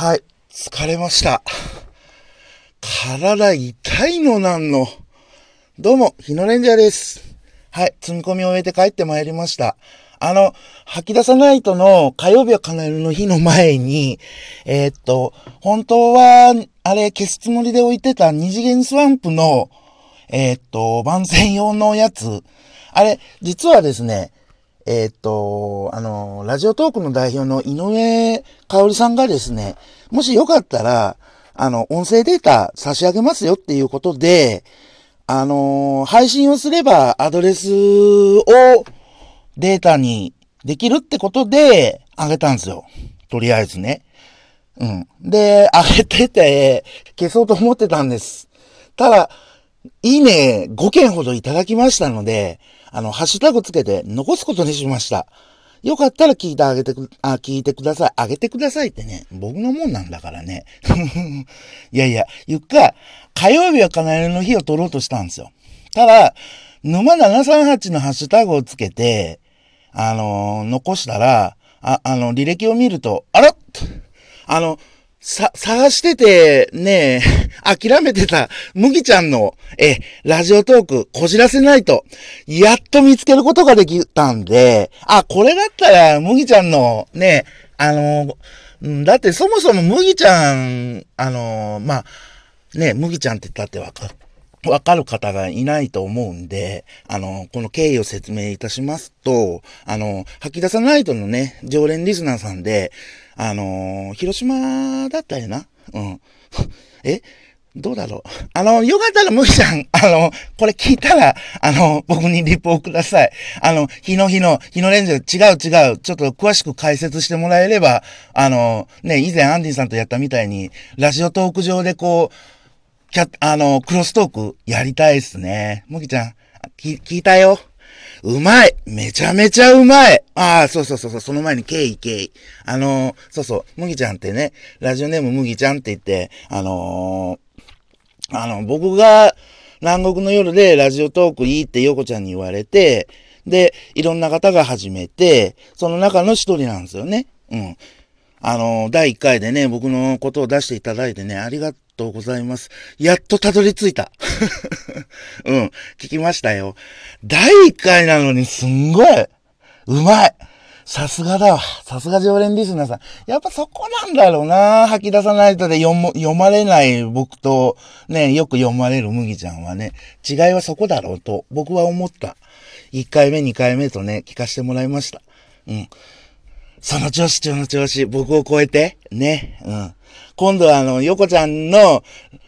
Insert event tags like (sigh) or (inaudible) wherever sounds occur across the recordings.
はい、疲れました。体痛いのなんの。どうも、日野レンジャーです。はい、積み込みを終えて帰ってまいりました。あの、吐き出さないとの火曜日は叶えるの日の前に、えー、っと、本当は、あれ消すつもりで置いてた二次元スワンプの、えー、っと、番宣用のやつ。あれ、実はですね、えー、っと、あの、ラジオトークの代表の井上香織さんがですね、もしよかったら、あの、音声データ差し上げますよっていうことで、あの配信をすればアドレスをデータにできるってことで、あげたんですよ。とりあえずね。うん。で、あげてて、消そうと思ってたんです。ただ、いいね5件ほどいただきましたので、あの、ハッシュタグつけて残すことにしました。よかったら聞いてあげてく、あ、聞いてください。あげてくださいってね、僕のもんなんだからね。(laughs) いやいや、ゆっか、火曜日は必ずの日を取ろうとしたんですよ。ただ、沼738のハッシュタグをつけて、あのー、残したら、あ、あの、履歴を見ると、あらあの、さ、探してて、ね (laughs) 諦めてた、麦ちゃんの、え、ラジオトーク、こじらせないと、やっと見つけることができたんで、あ、これだったら、麦ちゃんの、ね、あの、だってそもそも麦ちゃん、あの、まあ、ね、麦ちゃんって言ったってわかる。わかる方がいないと思うんで、あの、この経緯を説明いたしますと、あの、吐き出さないとのね、常連リスナーさんで、あの、広島だったよな？うん。(laughs) え？どうだろう？あの、よかったら、むきちゃん、あの、これ聞いたら、あの、僕にリポをください。あの、日の日の、日のレンジ違う違う、ちょっと詳しく解説してもらえれば、あの、ね、以前アンディさんとやったみたいに、ラジオトーク上でこう、キャあの、クロストークやりたいっすね。むきちゃん、き、聞いたよ。うまいめちゃめちゃうまいああ、そうそうそう、その前に経緯経緯。あのー、そうそう、麦ちゃんってね、ラジオネーム麦ちゃんって言って、あのー、あの、僕が南国の夜でラジオトークいいって横ちゃんに言われて、で、いろんな方が始めて、その中の一人なんですよね。うん。あの、第1回でね、僕のことを出していただいてね、ありがとうございます。やっとたどり着いた。(laughs) うん、聞きましたよ。第1回なのにすんごい、うまい。さすがだわ。さすが常連リスナーさん。やっぱそこなんだろうな。吐き出さないとで読も読まれない僕と、ね、よく読まれる麦ちゃんはね、違いはそこだろうと僕は思った。1回目、2回目とね、聞かせてもらいました。うん。その調子、その調子、僕を超えて、ね、うん。今度はあの、横ちゃんの、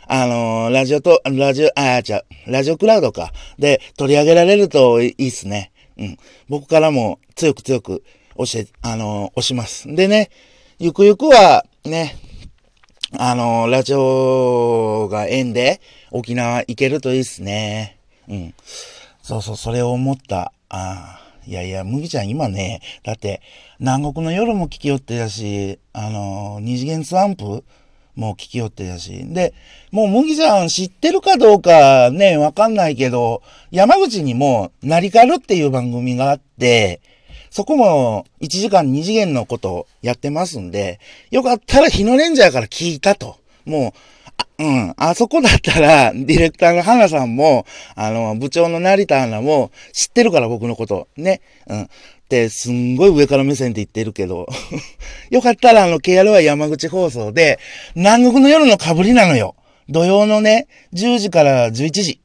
あのラジオと、ラジオ、あ、じゃラジオクラウドか。で、取り上げられるといいっすね。うん。僕からも強く強く教え、あの押します。でね、ゆくゆくは、ね、あのラジオが縁で沖縄行けるといいっすね。うん。そうそう、それを思った。ああ。いやいや、麦ちゃん今ね、だって、南国の夜も聞きよってやし、あの、二次元スワンプもう聞きよってやし。で、もう麦ちゃん知ってるかどうかね、わかんないけど、山口にも、なりかるっていう番組があって、そこも1時間2次元のことやってますんで、よかったら日のレンジャーから聞いたと。もう、うん。あそこだったら、ディレクターの花さんも、あの、部長の成田アナも知ってるから僕のこと。ね。うん。で、すんごい上から目線で言ってるけど。(laughs) よかったら、あの、KR は山口放送で、南国の夜の被りなのよ。土曜のね、10時から11時、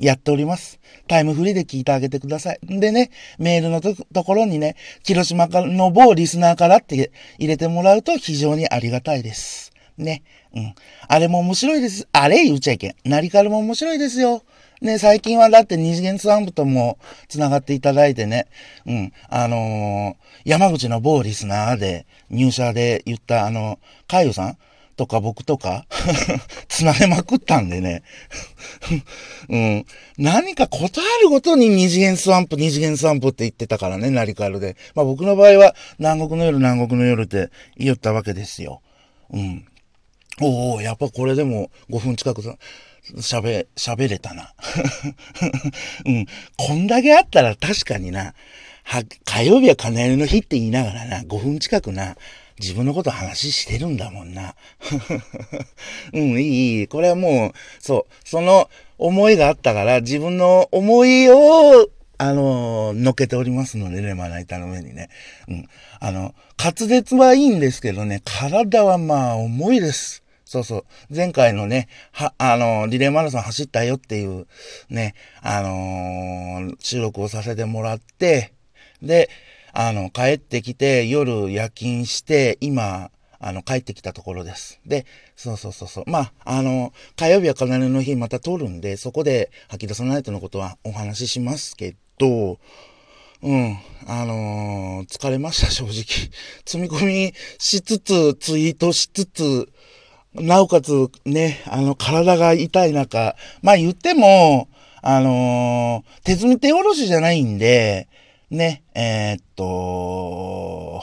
やっております。タイムフリーで聞いてあげてください。でね、メールのところにね、広島の某リスナーからって入れてもらうと非常にありがたいです。ね。うん。あれも面白いです。あれ言っちゃいけん。ナリカルも面白いですよ。ね、最近はだって二次元スワンプとも繋がっていただいてね。うん。あのー、山口の某リスナーで入社で言ったあの、カイヨさんとか僕とか (laughs) 繋げまくったんでね。(laughs) うん。何かことあるごとに二次元スワンプ、二次元スワンプって言ってたからね、ナリカルで。まあ僕の場合は南国の夜、南国の夜って言ったわけですよ。うん。おおやっぱこれでも5分近く喋、喋れたな。(laughs) うん。こんだけあったら確かにな、は、火曜日は金の日って言いながらな、5分近くな、自分のこと話してるんだもんな。(laughs) うん、いい、いい。これはもう、そう、その思いがあったから、自分の思いを、あの、乗っけておりますのでね、まな板の上にね。うん。あの、滑舌はいいんですけどね、体はまあ重いです。そうそう。前回のね、は、あの、リレーマラソン走ったよっていう、ね、あのー、収録をさせてもらって、で、あの、帰ってきて、夜夜勤して、今、あの、帰ってきたところです。で、そうそうそうそう。まあ、あの、火曜日は必ずの日また撮るんで、そこで吐き出さないとのことはお話ししますけど、うん。あのー、疲れました、正直。積み込みしつつ、ツイートしつつ、なおかつね、あの、体が痛い中、まあ言っても、あのー、手積み手下ろしじゃないんで、ね、えー、っと、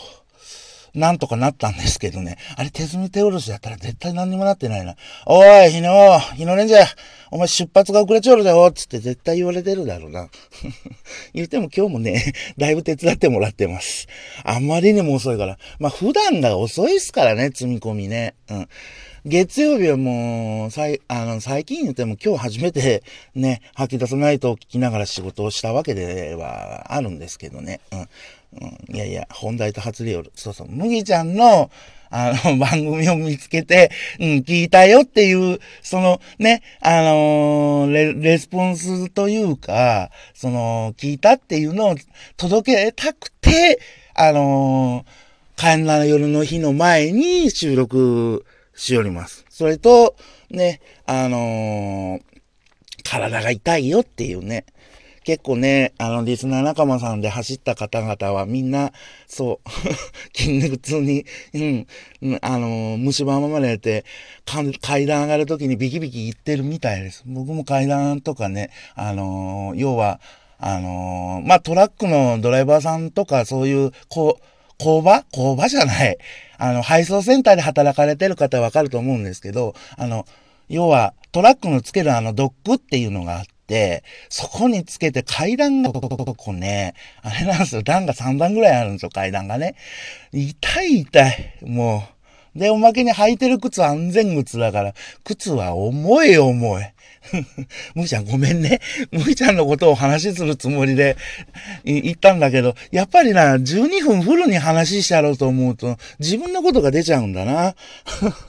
なんとかなったんですけどね。あれ手積み手下ろしだったら絶対何にもなってないな。おい、日野、日野レンジャー、お前出発が遅れちゃうだよ、つって絶対言われてるだろうな。(laughs) 言っても今日もね、だいぶ手伝ってもらってます。あんまりにも遅いから。まあ普段が遅いっすからね、積み込みね。うん。月曜日はもう、最、あの、最近言っても今日初めてね、(laughs) 吐き出さないと聞きながら仕事をしたわけではあるんですけどね。うん。うん、いやいや、本題と初リオル。そうそう、麦ちゃんの、あの、(laughs) 番組を見つけて、うん、聞いたよっていう、そのね、あのー、レ、レスポンスというか、その、聞いたっていうのを届けたくて、あのー、帰んな夜の日の前に収録しおります。それと、ね、あのー、体が痛いよっていうね。結構ね、あの、リスナー仲間さんで走った方々はみんな、そう、(laughs) 筋肉痛に、うん、あの、虫歯まれて、階段上がるときにビキビキ言ってるみたいです。僕も階段とかね、あの、要は、あの、まあ、トラックのドライバーさんとかそういう、こう、工場？工場じゃない。あの、配送センターで働かれてる方わかると思うんですけど、あの、要は、トラックのつけるあのドックっていうのがあって、そこにつけて階段が、こね、あれなんですよ。段が3段ぐらいあるんですよ、階段がね。痛い痛い。もう。で、おまけに履いてる靴安全靴だから、靴は重い重い。(laughs) むちゃんごめんね。むちゃんのことを話するつもりで言ったんだけど、やっぱりな、12分フルに話してやろうと思うと、自分のことが出ちゃうんだな。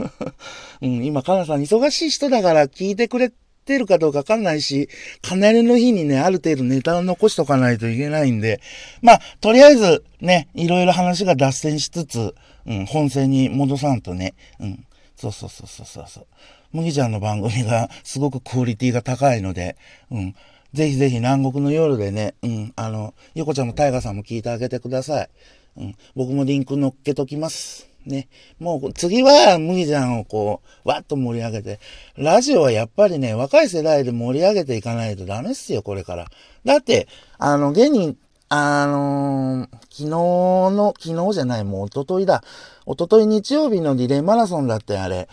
(laughs) うん、今、かなさん忙しい人だから聞いてくれてるかどうかわかんないし、かなりの日にね、ある程度ネタを残しとかないといけないんで、まあ、とりあえずね、いろいろ話が脱線しつつ、うん、本線に戻さんとね、うん、そうそうそうそうそう。麦ちゃんの番組がすごくクオリティが高いので、うん。ぜひぜひ南国の夜でね、うん。あの、横ちゃんもタイガさんも聞いてあげてください。うん。僕もリンク乗っけときます。ね。もう次は麦ちゃんをこう、わっと盛り上げて、ラジオはやっぱりね、若い世代で盛り上げていかないとダメっすよ、これから。だって、あの、現に、あのー、昨日の、昨日じゃない、もう一昨日だ。一昨日日曜日のリレーマラソンだってあれ、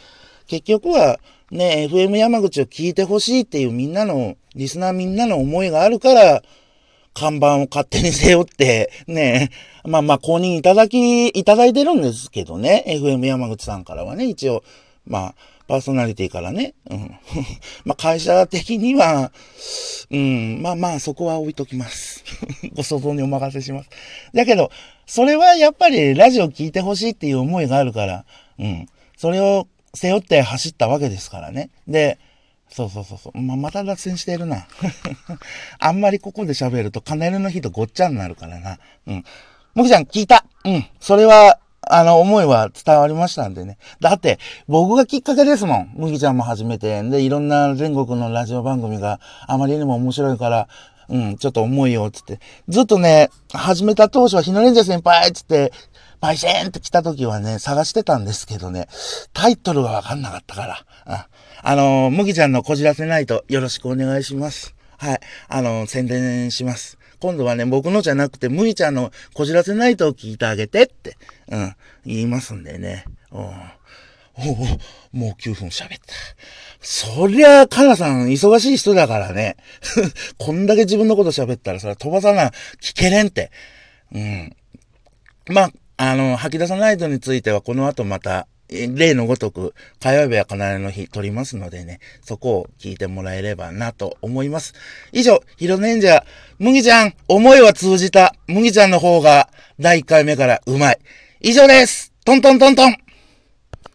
結局はね、FM 山口を聞いてほしいっていうみんなの、リスナーみんなの思いがあるから、看板を勝手に背負って、ね、まあまあ公認いただき、いただいてるんですけどね、FM 山口さんからはね、一応、まあ、パーソナリティからね、うん。(laughs) まあ会社的には、うん、まあまあそこは置いときます。(laughs) ご想像にお任せします。だけど、それはやっぱりラジオ聞いてほしいっていう思いがあるから、うん。それを背負って走ったわけですからね。で、そうそうそうそう。ままた脱線してるな。(laughs) あんまりここで喋ると、カネルの日とごっちゃになるからな。うん。もきちゃん聞いた。うん。それは、あの、思いは伝わりましたんでね。だって、僕がきっかけですもん。麦ちゃんも始めて。で、いろんな全国のラジオ番組があまりにも面白いから、うん、ちょっと重いよ、つって。ずっとね、始めた当初は日野レンジャー先輩つって、バイシェーンって来た時はね、探してたんですけどね、タイトルがわかんなかったから。あ、あのー、麦ちゃんのこじらせないとよろしくお願いします。はい。あの、宣伝します。今度はね、僕のじゃなくて、麦ちゃんのこじらせないと聞いてあげてって、うん、言いますんでね。うん。おお、もう9分喋った。そりゃ、かなさん忙しい人だからね。(laughs) こんだけ自分のこと喋ったら、それ飛ばさな、聞けれんって。うん。まあ、あの、吐き出さないとについてはこの後また、例のごとく、火曜日は必ずの日撮りますのでね、そこを聞いてもらえればなと思います。以上、ヒロネンジャー、麦ちゃん、思いは通じた。麦ちゃんの方が第1回目からうまい。以上ですトントントントン